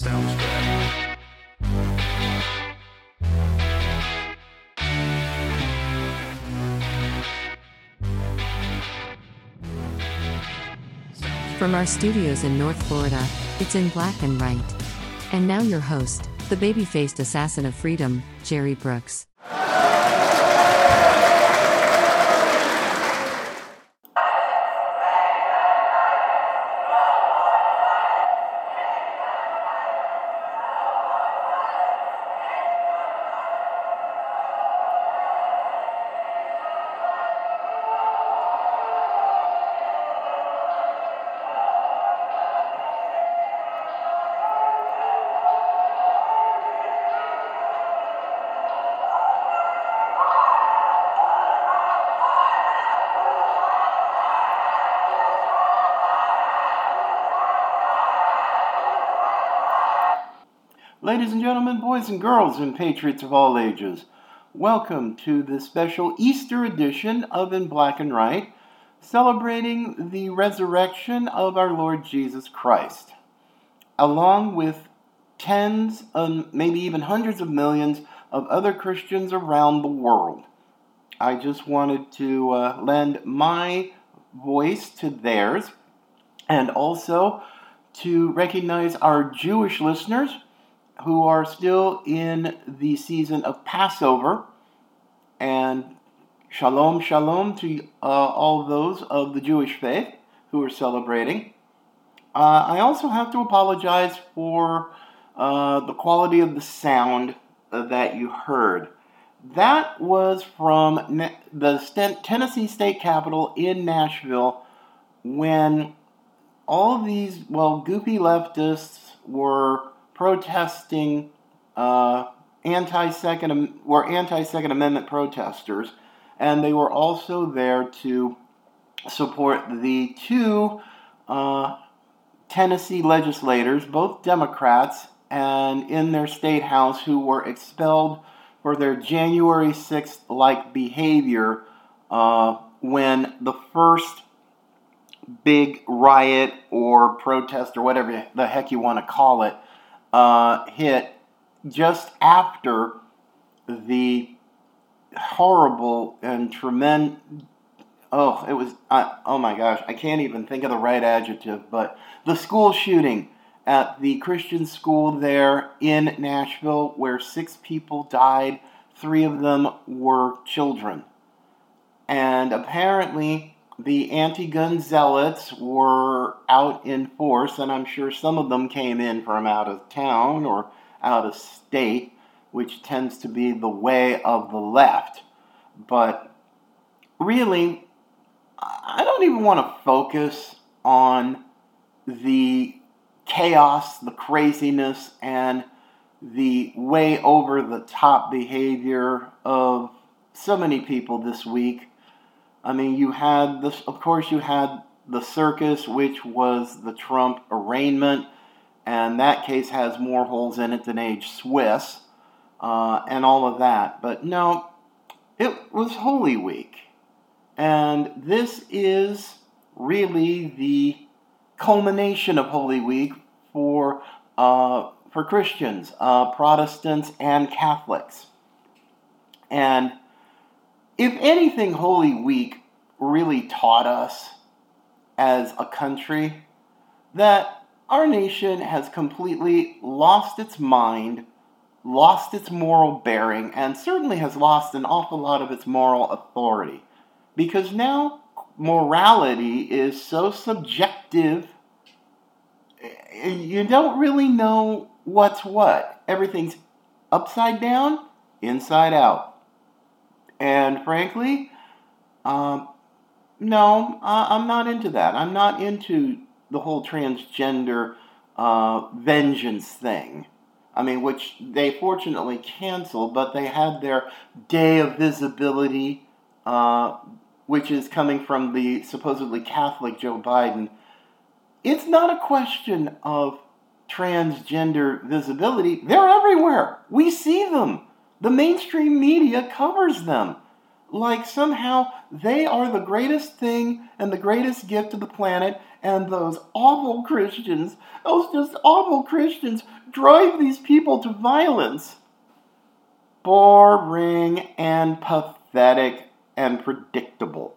From our studios in North Florida, it's in black and right. And now your host, the baby faced assassin of freedom, Jerry Brooks. Ladies and gentlemen, boys and girls, and patriots of all ages, welcome to the special Easter edition of In Black and Right, celebrating the resurrection of our Lord Jesus Christ, along with tens, and maybe even hundreds of millions of other Christians around the world. I just wanted to uh, lend my voice to theirs and also to recognize our Jewish listeners who are still in the season of Passover. And shalom, shalom to uh, all those of the Jewish faith who are celebrating. Uh, I also have to apologize for uh, the quality of the sound that you heard. That was from the Tennessee State Capitol in Nashville when all these, well, goopy leftists were protesting uh, anti-second were anti-second amendment protesters and they were also there to support the two uh, Tennessee legislators, both Democrats, and in their state house, who were expelled for their January 6th like behavior uh, when the first big riot or protest or whatever the heck you want to call it uh, hit just after the horrible and tremendous. Oh, it was. Oh my gosh, I can't even think of the right adjective, but the school shooting at the Christian school there in Nashville, where six people died, three of them were children. And apparently, the anti gun zealots were out in force, and I'm sure some of them came in from out of town or out of state, which tends to be the way of the left. But really, I don't even want to focus on the chaos, the craziness, and the way over the top behavior of so many people this week I mean, you had this, of course, you had the circus, which was the Trump arraignment, and that case has more holes in it than age Swiss, uh, and all of that. But no, it was Holy Week, and this is really the culmination of Holy Week for uh, for Christians, uh, Protestants, and Catholics, and if anything, Holy Week really taught us as a country that our nation has completely lost its mind, lost its moral bearing, and certainly has lost an awful lot of its moral authority. Because now morality is so subjective, you don't really know what's what. Everything's upside down, inside out. And frankly, um, no, I'm not into that. I'm not into the whole transgender uh, vengeance thing. I mean, which they fortunately canceled, but they had their day of visibility, uh, which is coming from the supposedly Catholic Joe Biden. It's not a question of transgender visibility, they're everywhere. We see them. The mainstream media covers them. like somehow they are the greatest thing and the greatest gift to the planet, and those awful Christians, those just awful Christians, drive these people to violence. Boring and pathetic and predictable.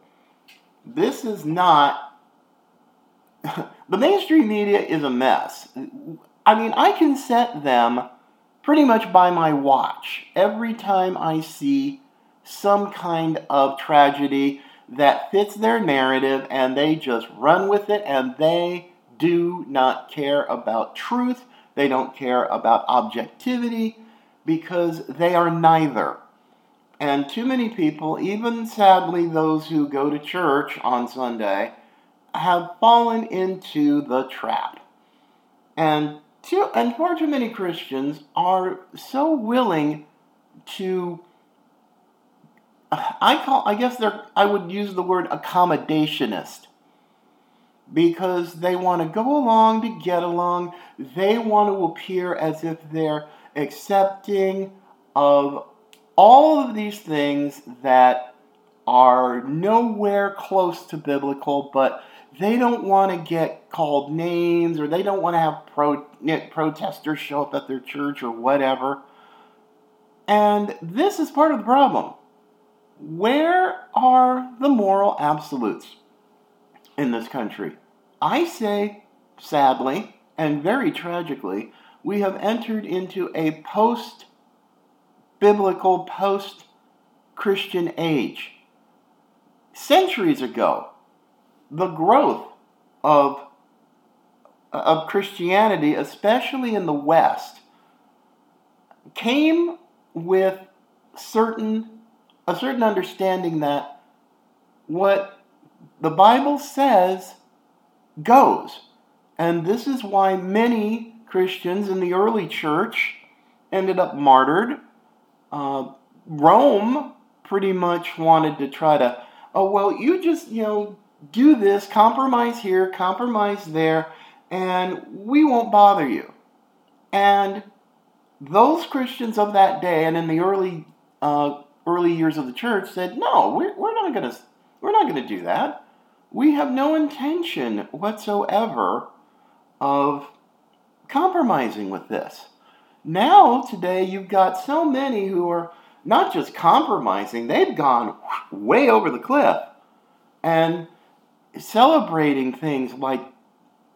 This is not. the mainstream media is a mess. I mean, I can set them pretty much by my watch every time I see some kind of tragedy that fits their narrative and they just run with it and they do not care about truth. They don't care about objectivity because they are neither. And too many people, even sadly those who go to church on Sunday, have fallen into the trap. And too, and far too many Christians are so willing to I call I guess they're I would use the word accommodationist because they want to go along to get along. They want to appear as if they're accepting of all of these things that are nowhere close to biblical, but they don't want to get called names or they don't want to have pro, protesters show up at their church or whatever. And this is part of the problem. Where are the moral absolutes in this country? I say, sadly and very tragically, we have entered into a post biblical, post Christian age. Centuries ago, the growth of, of Christianity, especially in the West, came with certain a certain understanding that what the Bible says goes. And this is why many Christians in the early church ended up martyred. Uh, Rome pretty much wanted to try to, oh, well, you just, you know, do this, compromise here, compromise there, and we won't bother you. And those Christians of that day and in the early uh, early years of the church said, no, we're, we're not going to we're not going to do that. We have no intention whatsoever of compromising with this. Now, today, you've got so many who are not just compromising, they've gone way over the cliff and celebrating things like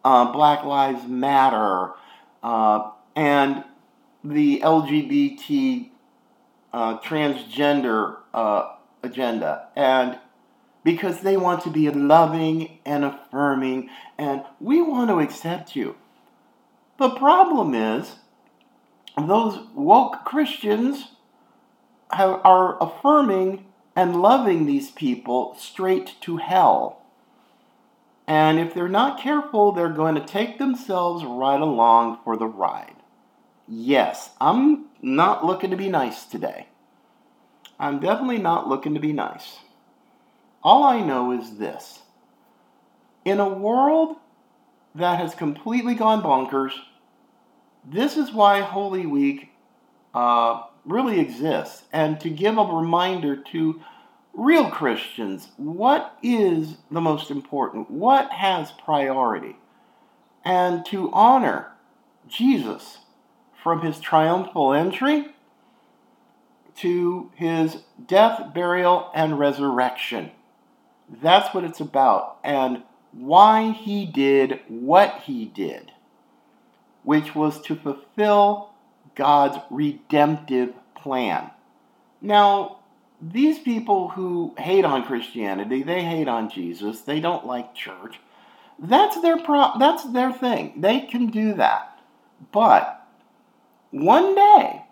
uh, Black Lives Matter uh, and the LGBT uh, transgender uh, agenda. And because they want to be loving and affirming, and we want to accept you. The problem is, those woke Christians have, are affirming and loving these people straight to hell. And if they're not careful, they're going to take themselves right along for the ride. Yes, I'm not looking to be nice today. I'm definitely not looking to be nice. All I know is this in a world that has completely gone bonkers, this is why Holy Week uh, really exists. And to give a reminder to real Christians what is the most important, what has priority, and to honor Jesus from his triumphal entry to his death, burial, and resurrection. That's what it's about, and why he did what he did, which was to fulfill God's redemptive plan. Now, these people who hate on Christianity, they hate on Jesus, they don't like church. That's their pro- that's their thing. They can do that. But one day,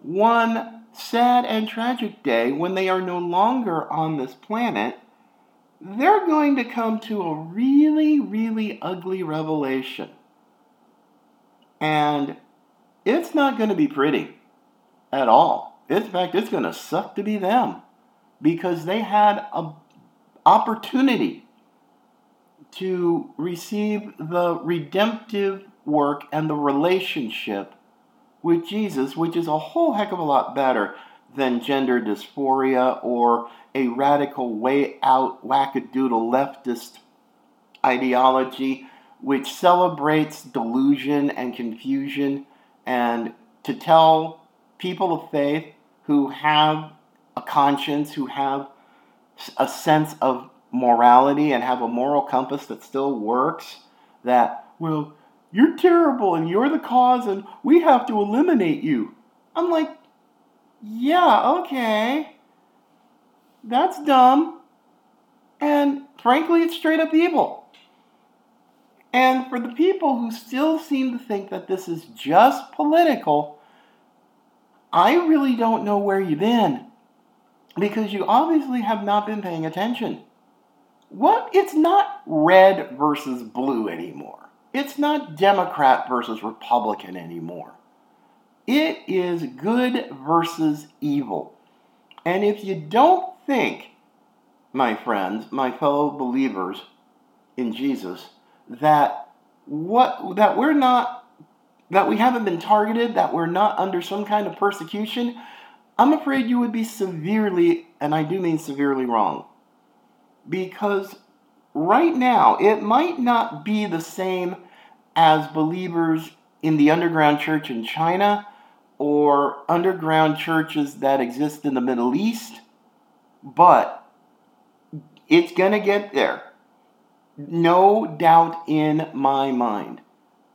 one sad and tragic day, when they are no longer on this planet, they're going to come to a really, really ugly revelation. And it's not going to be pretty at all. In fact, it's going to suck to be them because they had an opportunity to receive the redemptive work and the relationship with Jesus, which is a whole heck of a lot better than gender dysphoria or a radical way out wackadoodle leftist ideology which celebrates delusion and confusion and to tell people of faith who have a conscience, who have a sense of morality and have a moral compass that still works, that, well, you're terrible and you're the cause and we have to eliminate you. I'm like, yeah, okay. That's dumb. And frankly, it's straight up evil. And for the people who still seem to think that this is just political, I really don't know where you've been because you obviously have not been paying attention. What? It's not red versus blue anymore. It's not Democrat versus Republican anymore. It is good versus evil. And if you don't think, my friends, my fellow believers in Jesus, that what that we're not that we haven't been targeted, that we're not under some kind of persecution, I'm afraid you would be severely, and I do mean severely wrong. Because right now, it might not be the same as believers in the underground church in China or underground churches that exist in the Middle East, but it's going to get there. No doubt in my mind.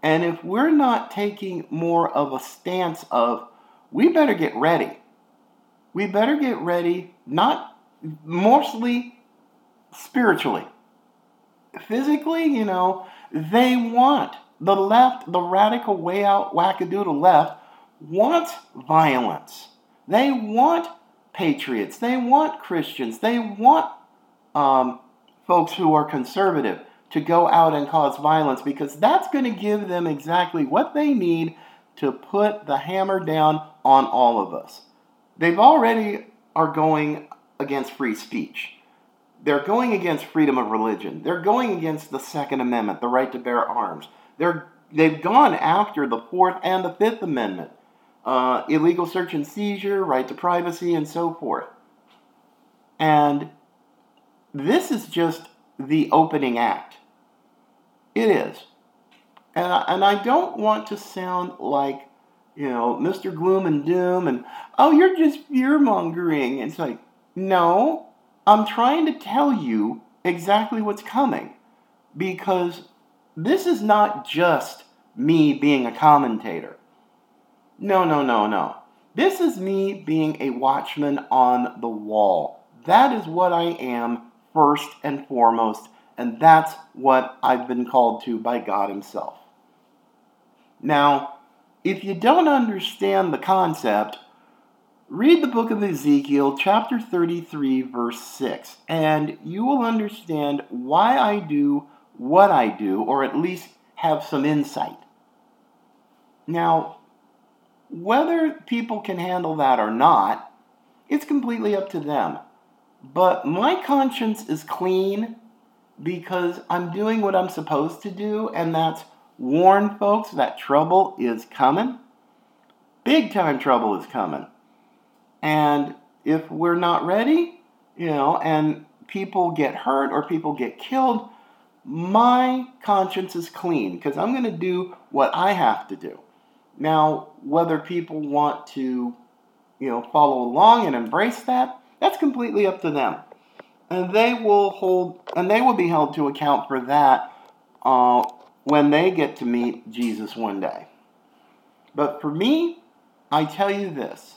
And if we're not taking more of a stance of, we better get ready, we better get ready, not mostly spiritually. Physically, you know, they want the left, the radical way out wackadoodle left, wants violence. They want patriots. They want Christians. They want um, folks who are conservative to go out and cause violence because that's going to give them exactly what they need to put the hammer down on all of us. They've already are going against free speech. They're going against freedom of religion. They're going against the Second Amendment, the right to bear arms. They're, they've gone after the Fourth and the Fifth Amendment, uh, illegal search and seizure, right to privacy, and so forth. And this is just the opening act. It is. And I, and I don't want to sound like, you know, Mr. Gloom and Doom and, oh, you're just fear mongering. It's like, no, I'm trying to tell you exactly what's coming because this is not just me being a commentator. No, no, no, no. This is me being a watchman on the wall. That is what I am first and foremost, and that's what I've been called to by God Himself. Now, if you don't understand the concept, read the book of Ezekiel, chapter 33, verse 6, and you will understand why I do what I do, or at least have some insight. Now, whether people can handle that or not, it's completely up to them. But my conscience is clean because I'm doing what I'm supposed to do, and that's warn folks that trouble is coming. Big time trouble is coming. And if we're not ready, you know, and people get hurt or people get killed, my conscience is clean because I'm going to do what I have to do. Now, whether people want to, you know, follow along and embrace that, that's completely up to them and they will hold and they will be held to account for that uh, when they get to meet Jesus one day. But for me, I tell you this: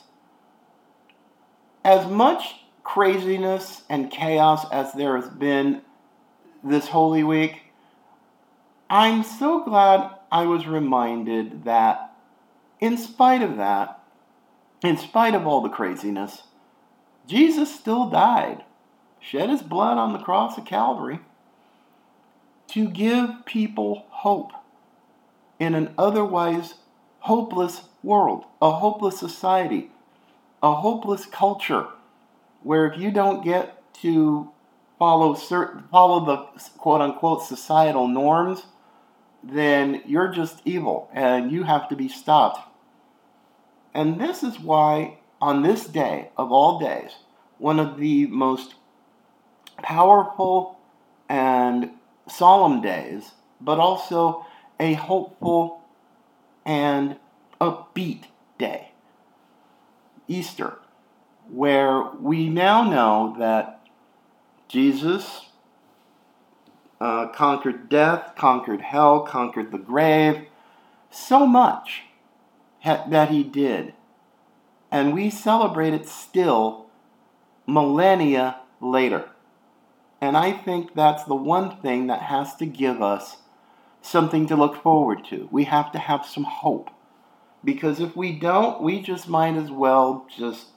as much craziness and chaos as there has been this Holy Week, I'm so glad I was reminded that, in spite of that, in spite of all the craziness, Jesus still died shed his blood on the cross of Calvary to give people hope in an otherwise hopeless world, a hopeless society, a hopeless culture where if you don't get to follow certain, follow the quote unquote societal norms, then you're just evil and you have to be stopped. And this is why on this day of all days, one of the most powerful and solemn days, but also a hopeful and upbeat day. Easter, where we now know that Jesus uh, conquered death, conquered hell, conquered the grave, so much ha- that he did. And we celebrate it still millennia later. And I think that's the one thing that has to give us something to look forward to. We have to have some hope. Because if we don't, we just might as well just,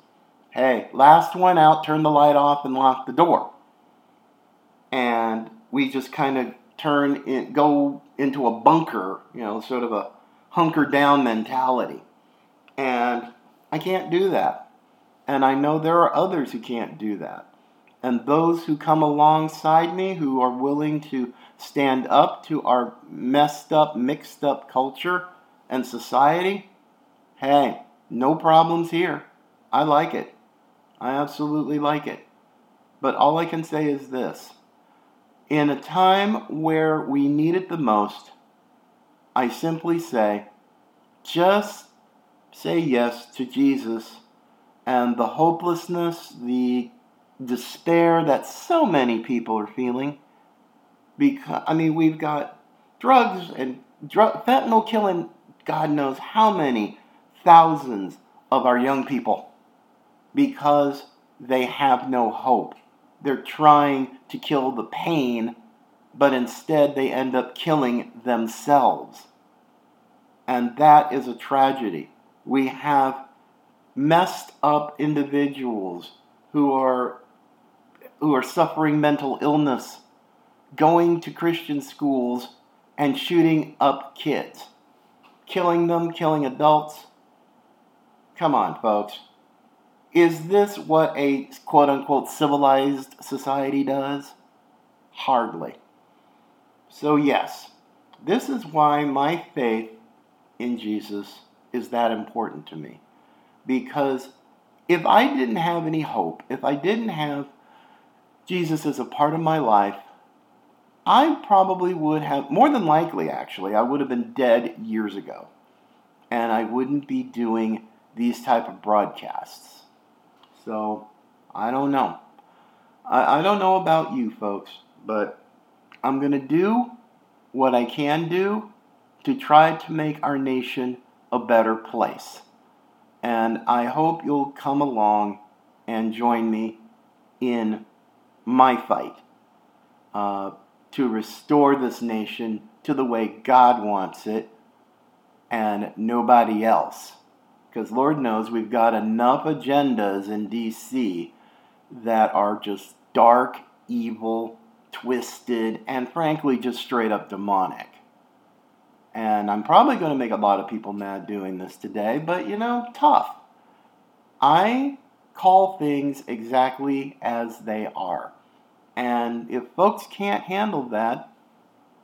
hey, last one out, turn the light off and lock the door. And we just kind of turn in, go into a bunker, you know, sort of a hunker down mentality. And I can't do that. And I know there are others who can't do that. And those who come alongside me who are willing to stand up to our messed up, mixed up culture and society, hey, no problems here. I like it. I absolutely like it. But all I can say is this in a time where we need it the most, I simply say, just say yes to Jesus and the hopelessness, the despair that so many people are feeling. Because I mean, we've got drugs and drug, fentanyl killing God knows how many thousands of our young people because they have no hope. They're trying to kill the pain, but instead they end up killing themselves. And that is a tragedy. We have messed up individuals who are who are suffering mental illness going to Christian schools and shooting up kids, killing them, killing adults. Come on, folks. Is this what a quote unquote civilized society does? Hardly. So, yes, this is why my faith in Jesus is that important to me. Because if I didn't have any hope, if I didn't have Jesus as a part of my life, I probably would have, more than likely actually, I would have been dead years ago. And I wouldn't be doing these type of broadcasts. So, I don't know. I, I don't know about you folks, but I'm going to do what I can do to try to make our nation a better place. And I hope you'll come along and join me in my fight uh, to restore this nation to the way God wants it and nobody else. Because Lord knows we've got enough agendas in D.C. that are just dark, evil, twisted, and frankly just straight up demonic. And I'm probably going to make a lot of people mad doing this today, but you know, tough. I call things exactly as they are. And if folks can't handle that,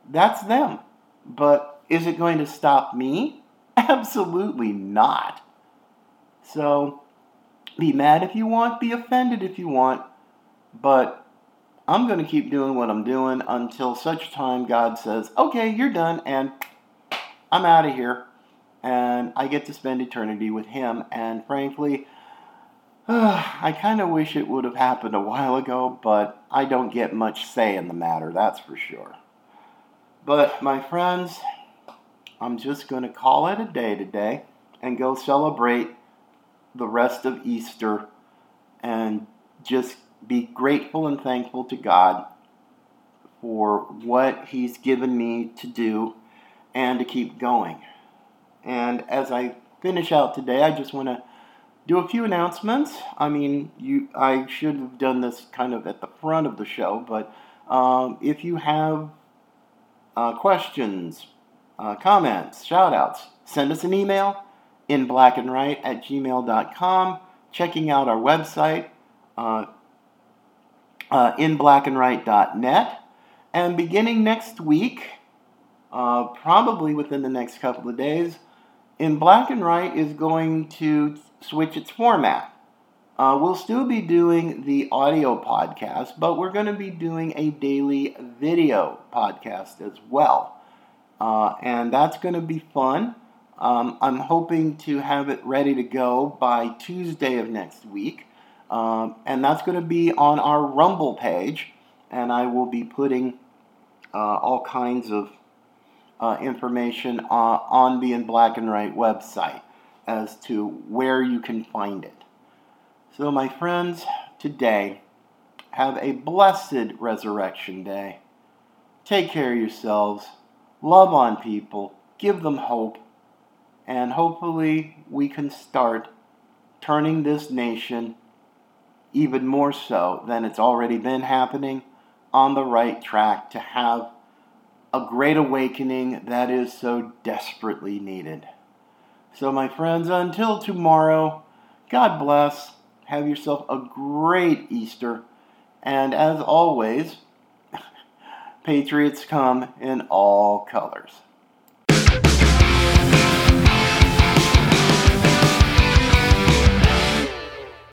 that's them. But is it going to stop me? Absolutely not. So be mad if you want, be offended if you want, but I'm going to keep doing what I'm doing until such time God says, okay, you're done, and I'm out of here and I get to spend eternity with him. And frankly, I kind of wish it would have happened a while ago, but I don't get much say in the matter, that's for sure. But my friends, I'm just going to call it a day today and go celebrate the rest of Easter and just be grateful and thankful to God for what He's given me to do and to keep going. And as I finish out today, I just want to do a few announcements. I mean, you, I should have done this kind of at the front of the show, but um, if you have uh, questions, uh, comments, shout outs, send us an email in blackandright at gmail.com, checking out our website, uh, uh, inblackandright.net. And beginning next week, uh, probably within the next couple of days, In Black and Right is going to switch its format. Uh, we'll still be doing the audio podcast, but we're going to be doing a daily video podcast as well. Uh, and that's going to be fun. Um, I'm hoping to have it ready to go by Tuesday of next week. Um, and that's going to be on our Rumble page. And I will be putting uh, all kinds of uh, information uh, on the In Black and Right website as to where you can find it. So, my friends, today, have a blessed resurrection day. Take care of yourselves, love on people, give them hope, and hopefully we can start turning this nation even more so than it's already been happening on the right track to have a great awakening that is so desperately needed. So, my friends, until tomorrow, God bless. Have yourself a great Easter. And as always, Patriots come in all colors.